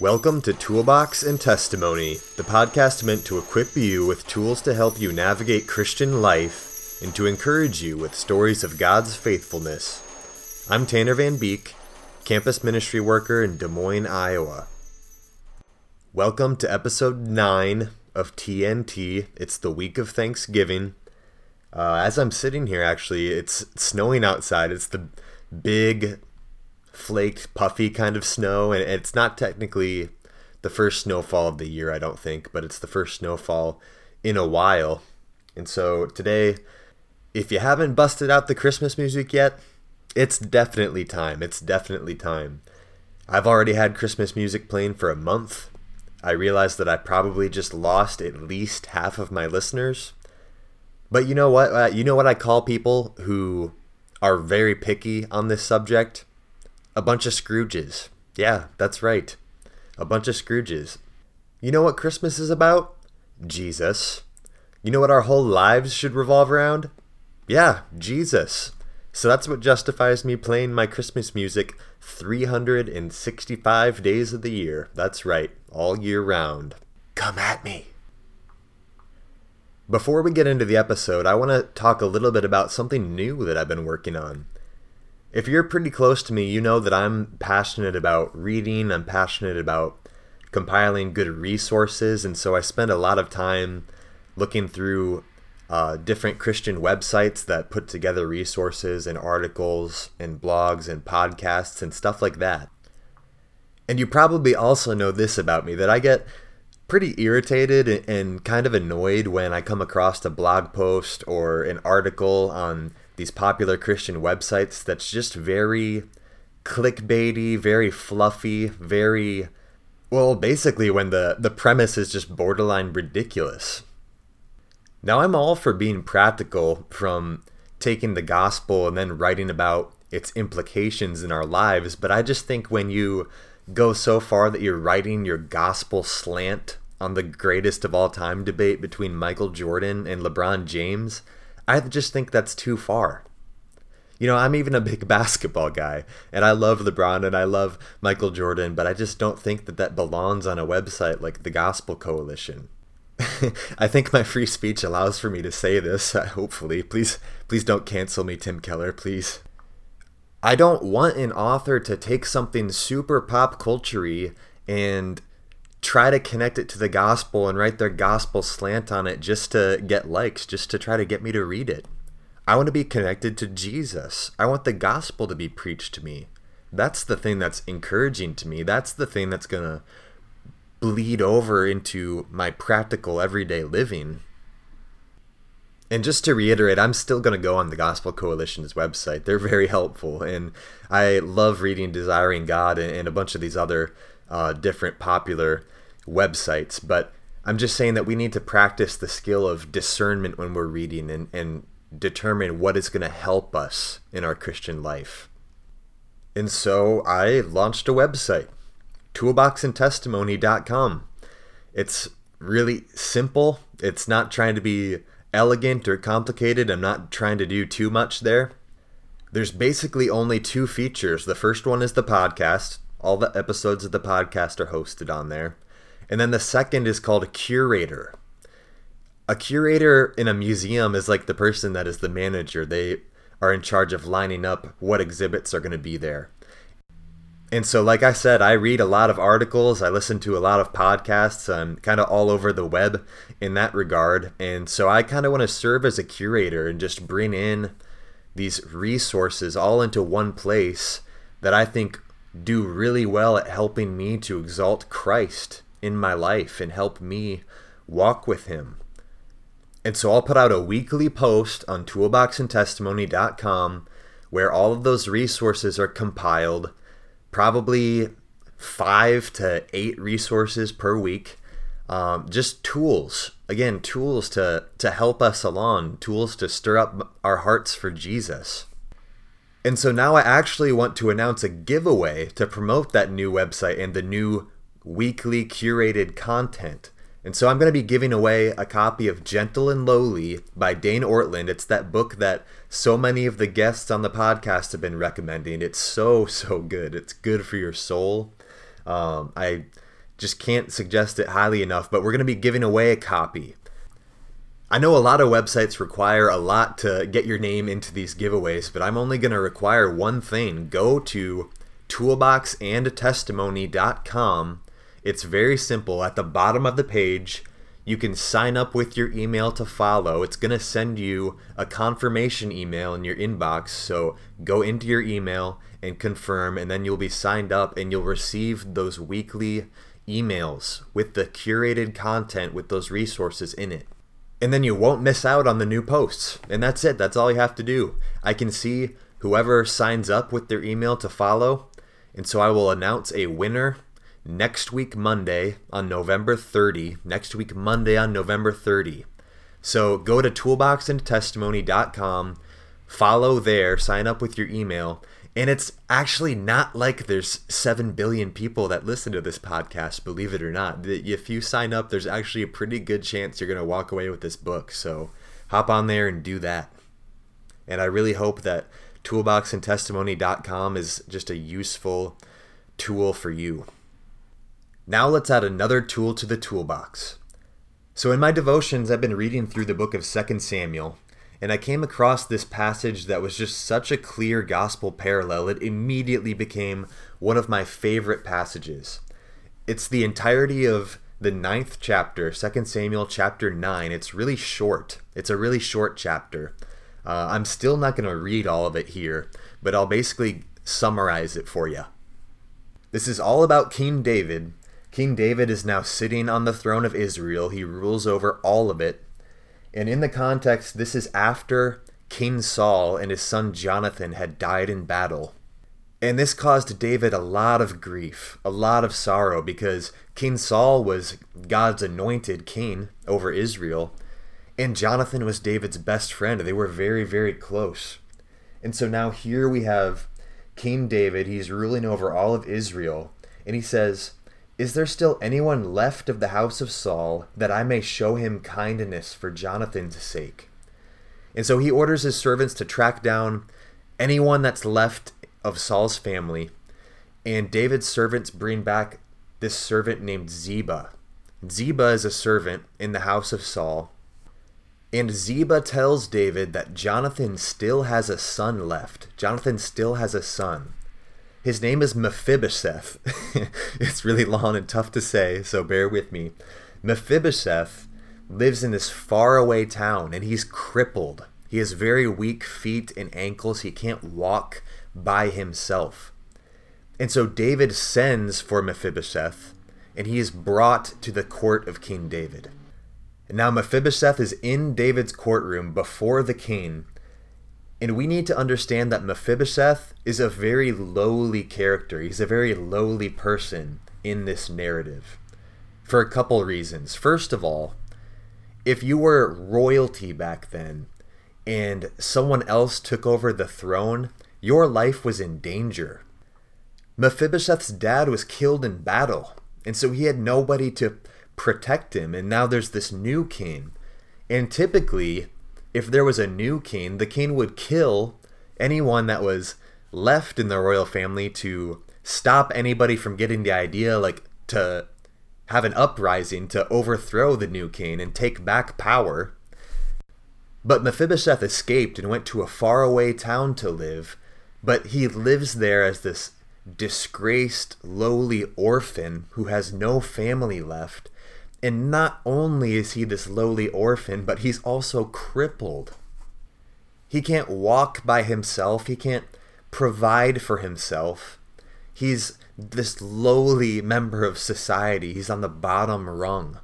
Welcome to Toolbox and Testimony, the podcast meant to equip you with tools to help you navigate Christian life and to encourage you with stories of God's faithfulness. I'm Tanner Van Beek, campus ministry worker in Des Moines, Iowa. Welcome to episode 9 of TNT. It's the week of Thanksgiving. Uh, as I'm sitting here, actually, it's snowing outside. It's the big flaked, puffy kind of snow, and it's not technically the first snowfall of the year, I don't think, but it's the first snowfall in a while. And so today, if you haven't busted out the Christmas music yet, it's definitely time. It's definitely time. I've already had Christmas music playing for a month. I realized that I probably just lost at least half of my listeners. But you know what? Uh, you know what I call people who are very picky on this subject? A bunch of Scrooges. Yeah, that's right. A bunch of Scrooges. You know what Christmas is about? Jesus. You know what our whole lives should revolve around? Yeah, Jesus. So that's what justifies me playing my Christmas music 365 days of the year. That's right, all year round. Come at me. Before we get into the episode, I want to talk a little bit about something new that I've been working on. If you're pretty close to me, you know that I'm passionate about reading, I'm passionate about compiling good resources, and so I spend a lot of time looking through uh, different Christian websites that put together resources and articles and blogs and podcasts and stuff like that. And you probably also know this about me that I get pretty irritated and kind of annoyed when I come across a blog post or an article on these popular Christian websites that's just very clickbaity, very fluffy, very well, basically when the the premise is just borderline ridiculous. Now I'm all for being practical from taking the gospel and then writing about its implications in our lives, but I just think when you go so far that you're writing your gospel slant on the greatest of all time debate between Michael Jordan and LeBron James, I just think that's too far. You know, I'm even a big basketball guy, and I love LeBron and I love Michael Jordan, but I just don't think that that belongs on a website like the Gospel Coalition. I think my free speech allows for me to say this. hopefully, please, please don't cancel me, Tim Keller. Please. I don't want an author to take something super pop culturey and try to connect it to the gospel and write their gospel slant on it just to get likes, just to try to get me to read it. I want to be connected to Jesus. I want the gospel to be preached to me. That's the thing that's encouraging to me. That's the thing that's going to bleed over into my practical everyday living. And just to reiterate, I'm still going to go on the Gospel Coalition's website. They're very helpful. And I love reading Desiring God and, a bunch of these other uh, different popular websites. But I'm just saying that we need to practice the skill of discernment when we're reading and, and determine what is going to help us in our Christian life. And so I launched a website, toolboxandtestimony.com. It's really simple. It's not trying to be elegant or complicated. I'm not trying to do too much there. There's basically only two features. The first one is the podcast, all the episodes of the podcast are hosted on there. And then the second is called a curator. A curator in a museum is like the person that is the manager. They are in charge of lining up what exhibits are going to be there. And so, like I said, I read a lot of articles, I listen to a lot of podcasts, I'm kind of all over the web in that regard. And so, I kind of want to serve as a curator and just bring in these resources all into one place that I think do really well at helping me to exalt Christ in my life and help me walk with Him. And so I'll put out a weekly post on toolboxandtestimony.com where all of those resources are compiled, probably five to eight resources per week. Um, just tools, again, tools to, to help us along, tools to stir up our hearts for Jesus. And so now I actually want to announce a giveaway to promote that new website and the new weekly curated content. And so I'm going to be giving away a copy of Gentle and Lowly by Dane Ortlund. It's that book that so many of the guests on the podcast have been recommending. It's so, so good. It's good for your soul. Um, I Just can't suggest it highly enough, but we're going to be giving away a copy. I know a lot of websites require a lot to get your name into these giveaways, but I'm only going to require one thing. Go to toolboxandtestimony.com. It's very simple. At the bottom of the page, you can sign up with your email to follow. It's going to send you a confirmation email in your inbox. So go into your email and confirm, and then you'll be signed up and you'll receive those weekly emails with the curated content with those resources in it. And then you won't miss out on the new posts. And that's it. That's all you have to do. I can see whoever signs up with their email to follow. And so I will announce a winner next week, Monday, on November 30. Next week, Monday, on November 30. So go to toolboxandtestimony.com, follow there, sign up with your email, and it's actually not like there's 7 billion people that listen to this podcast, believe it or not. If you sign up, there's actually a pretty good chance you're going to walk away with this book. So hop on there and do that. And I really hope that toolboxandtestimony.com is just a useful tool for you. Now let's add another tool to the toolbox. So in my devotions, I've been reading through the book of 2 Samuel, and I came across this passage that was just such a clear gospel parallel, it immediately became one of my favorite passages. It's the entirety of the ninth chapter, 2 Samuel chapter 9. It's really short. It's a really short chapter. Uh, I'm still not going to read all of it here, but I'll basically summarize it for you. This is all about King David. King David is now sitting on the throne of Israel. He rules over all of it. And in the context, this is after King Saul and his son Jonathan had died in battle. And this caused David a lot of grief, a lot of sorrow, because King Saul was God's anointed king over Israel, and Jonathan was David's best friend. They were very, very close. And so now here we have King David, he's ruling over all of Israel, and he says, is there still anyone left of the house of Saul that I may show him kindness for Jonathan's sake? And so he orders his servants to track down anyone that's left of Saul's family. And David's servants bring back this servant named Ziba. Ziba is a servant in the house of Saul. And Ziba tells David that Jonathan still has a son left. Jonathan still has a son. His name is Mephibosheth. it's really long and tough to say, so bear with me. Mephibosheth lives in this faraway town and he's crippled. He has very weak feet and ankles. He can't walk by himself. And so David sends for Mephibosheth and he is brought to the court of King David. And now Mephibosheth is in David's courtroom before the king and we need to understand that Mephibosheth is a very lowly character. He's a very lowly person in this narrative for a couple reasons. First of all, if you were royalty back then and someone else took over the throne, your life was in danger. Mephibosheth's dad was killed in battle, and so he had nobody to protect him, and now there's this new king. And typically, if there was a new king, the king would kill anyone that was left in the royal family to stop anybody from getting the idea, like to have an uprising to overthrow the new king and take back power. But Mephibosheth escaped and went to a faraway town to live, but he lives there as this disgraced, lowly orphan who has no family left and not only is he this lowly orphan, but he's also crippled. He can't walk by himself, he can't provide for himself. He's this lowly member of society, he's on the bottom rung.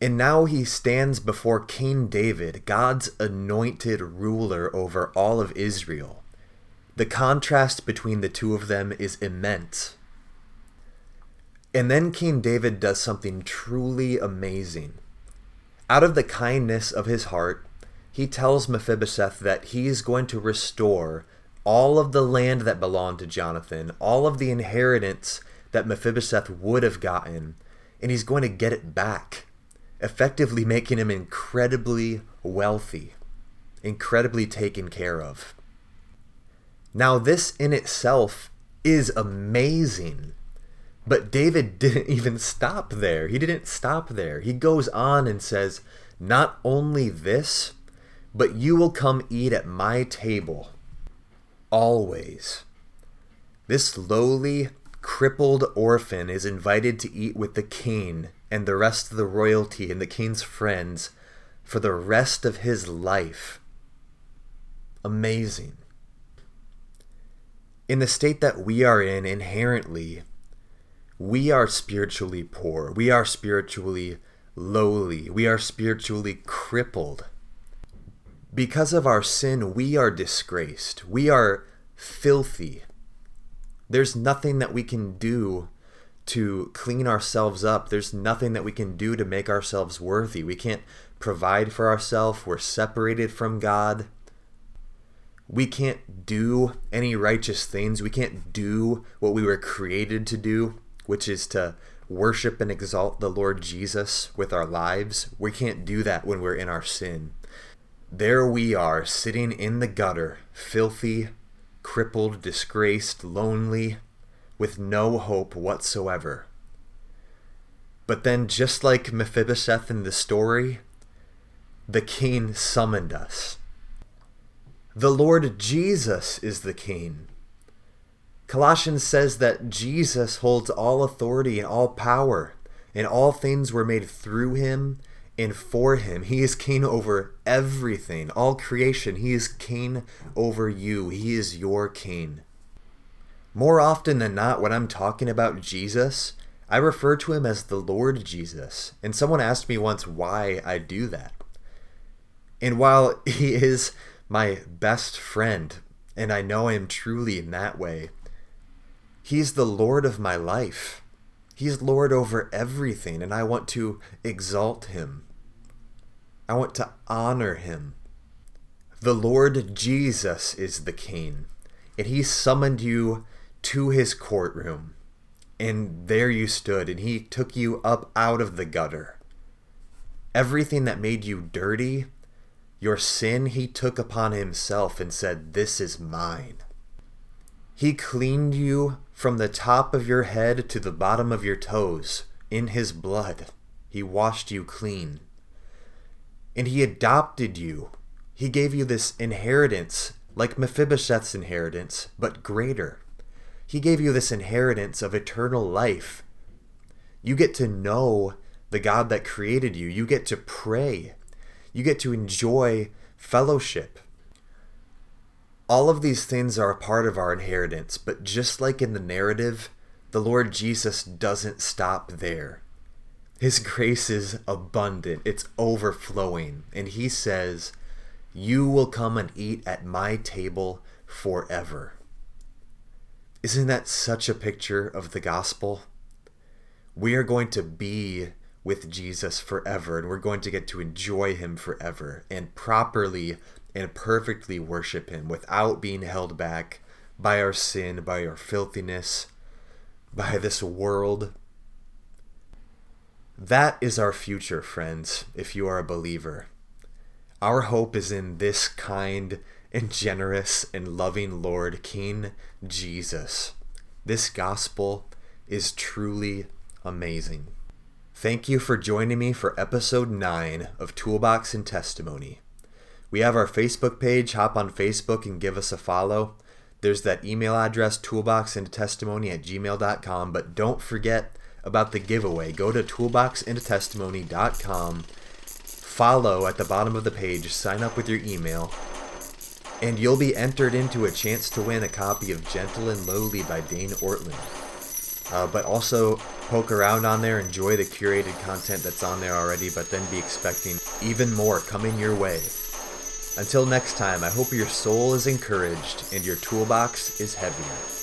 And now he stands before King David, God's anointed ruler over all of Israel. The contrast between the two of them is immense. And then King David does something truly amazing. Out of the kindness of his heart, he tells Mephibosheth that he's going to restore all of the land that belonged to Jonathan, all of the inheritance that Mephibosheth would have gotten, and he's going to get it back, effectively making him incredibly wealthy, incredibly taken care of. Now, this in itself is amazing But David didn't even stop there. He didn't stop there. He goes on and says, Not only this, but you will come eat at my table always. This lowly, crippled orphan is invited to eat with the king and the rest of the royalty and the king's friends for the rest of his life. Amazing. In the state that we are in inherently, we are spiritually poor. We are spiritually lowly. We are spiritually crippled. Because of our sin, we are disgraced. We are filthy. There's nothing that we can do to clean ourselves up. There's nothing that we can do to make ourselves worthy. We can't provide for ourselves. We're separated from God. We can't do any righteous things. We can't do what we were created to do, which is to worship and exalt the Lord Jesus with our lives. We can't do that when we're in our sin. There we are, sitting in the gutter, filthy, crippled, disgraced, lonely, with no hope whatsoever. But then, just like Mephibosheth in the story, the king summoned us. The Lord Jesus is the king. Colossians says that Jesus holds all authority and all power, and all things were made through him and for him. He is king over everything, all creation. He is king over you. He is your king. More often than not, when I'm talking about Jesus, I refer to him as the Lord Jesus. And someone asked me once why I do that. And while he is my best friend, and I know him truly in that way, he's the Lord of my life. He's Lord over everything, and I want to exalt him. I want to honor him. The Lord Jesus is the King, and he summoned you to his courtroom. And there you stood, and he took you up out of the gutter. Everything that made you dirty, your sin, he took upon himself and said, This is mine. He cleaned you from the top of your head to the bottom of your toes in his blood. He washed you clean and he adopted you. He gave you this inheritance, like Mephibosheth's inheritance, but greater. He gave you this inheritance of eternal life. You get to know the God that created you. You get to pray. You get to enjoy fellowship. All of these things are a part of our inheritance, but just like in the narrative, the Lord Jesus doesn't stop there. His grace is abundant, it's overflowing. And he says, You will come and eat at my table forever. Isn't that such a picture of the gospel? We are going to be with Jesus forever, and we're going to get to enjoy him forever and properly and perfectly worship him without being held back by our sin, by our filthiness, by this world, that is our future, friends, if you are a believer. Our hope is in this kind and generous and loving Lord, King Jesus. This gospel is truly amazing. Thank you for joining me for episode 9 of Toolbox and Testimony. We have our Facebook page. Hop on Facebook and give us a follow. There's that email address, toolboxandtestimony at gmail.com. But don't forget about the giveaway, go to toolboxandtestimony.com, follow at the bottom of the page, sign up with your email, and you'll be entered into a chance to win a copy of Gentle and Lowly by Dane Ortlund. Uh, but also poke around on there, enjoy the curated content that's on there already, but then be expecting even more coming your way. Until next time, I hope your soul is encouraged and your toolbox is heavier.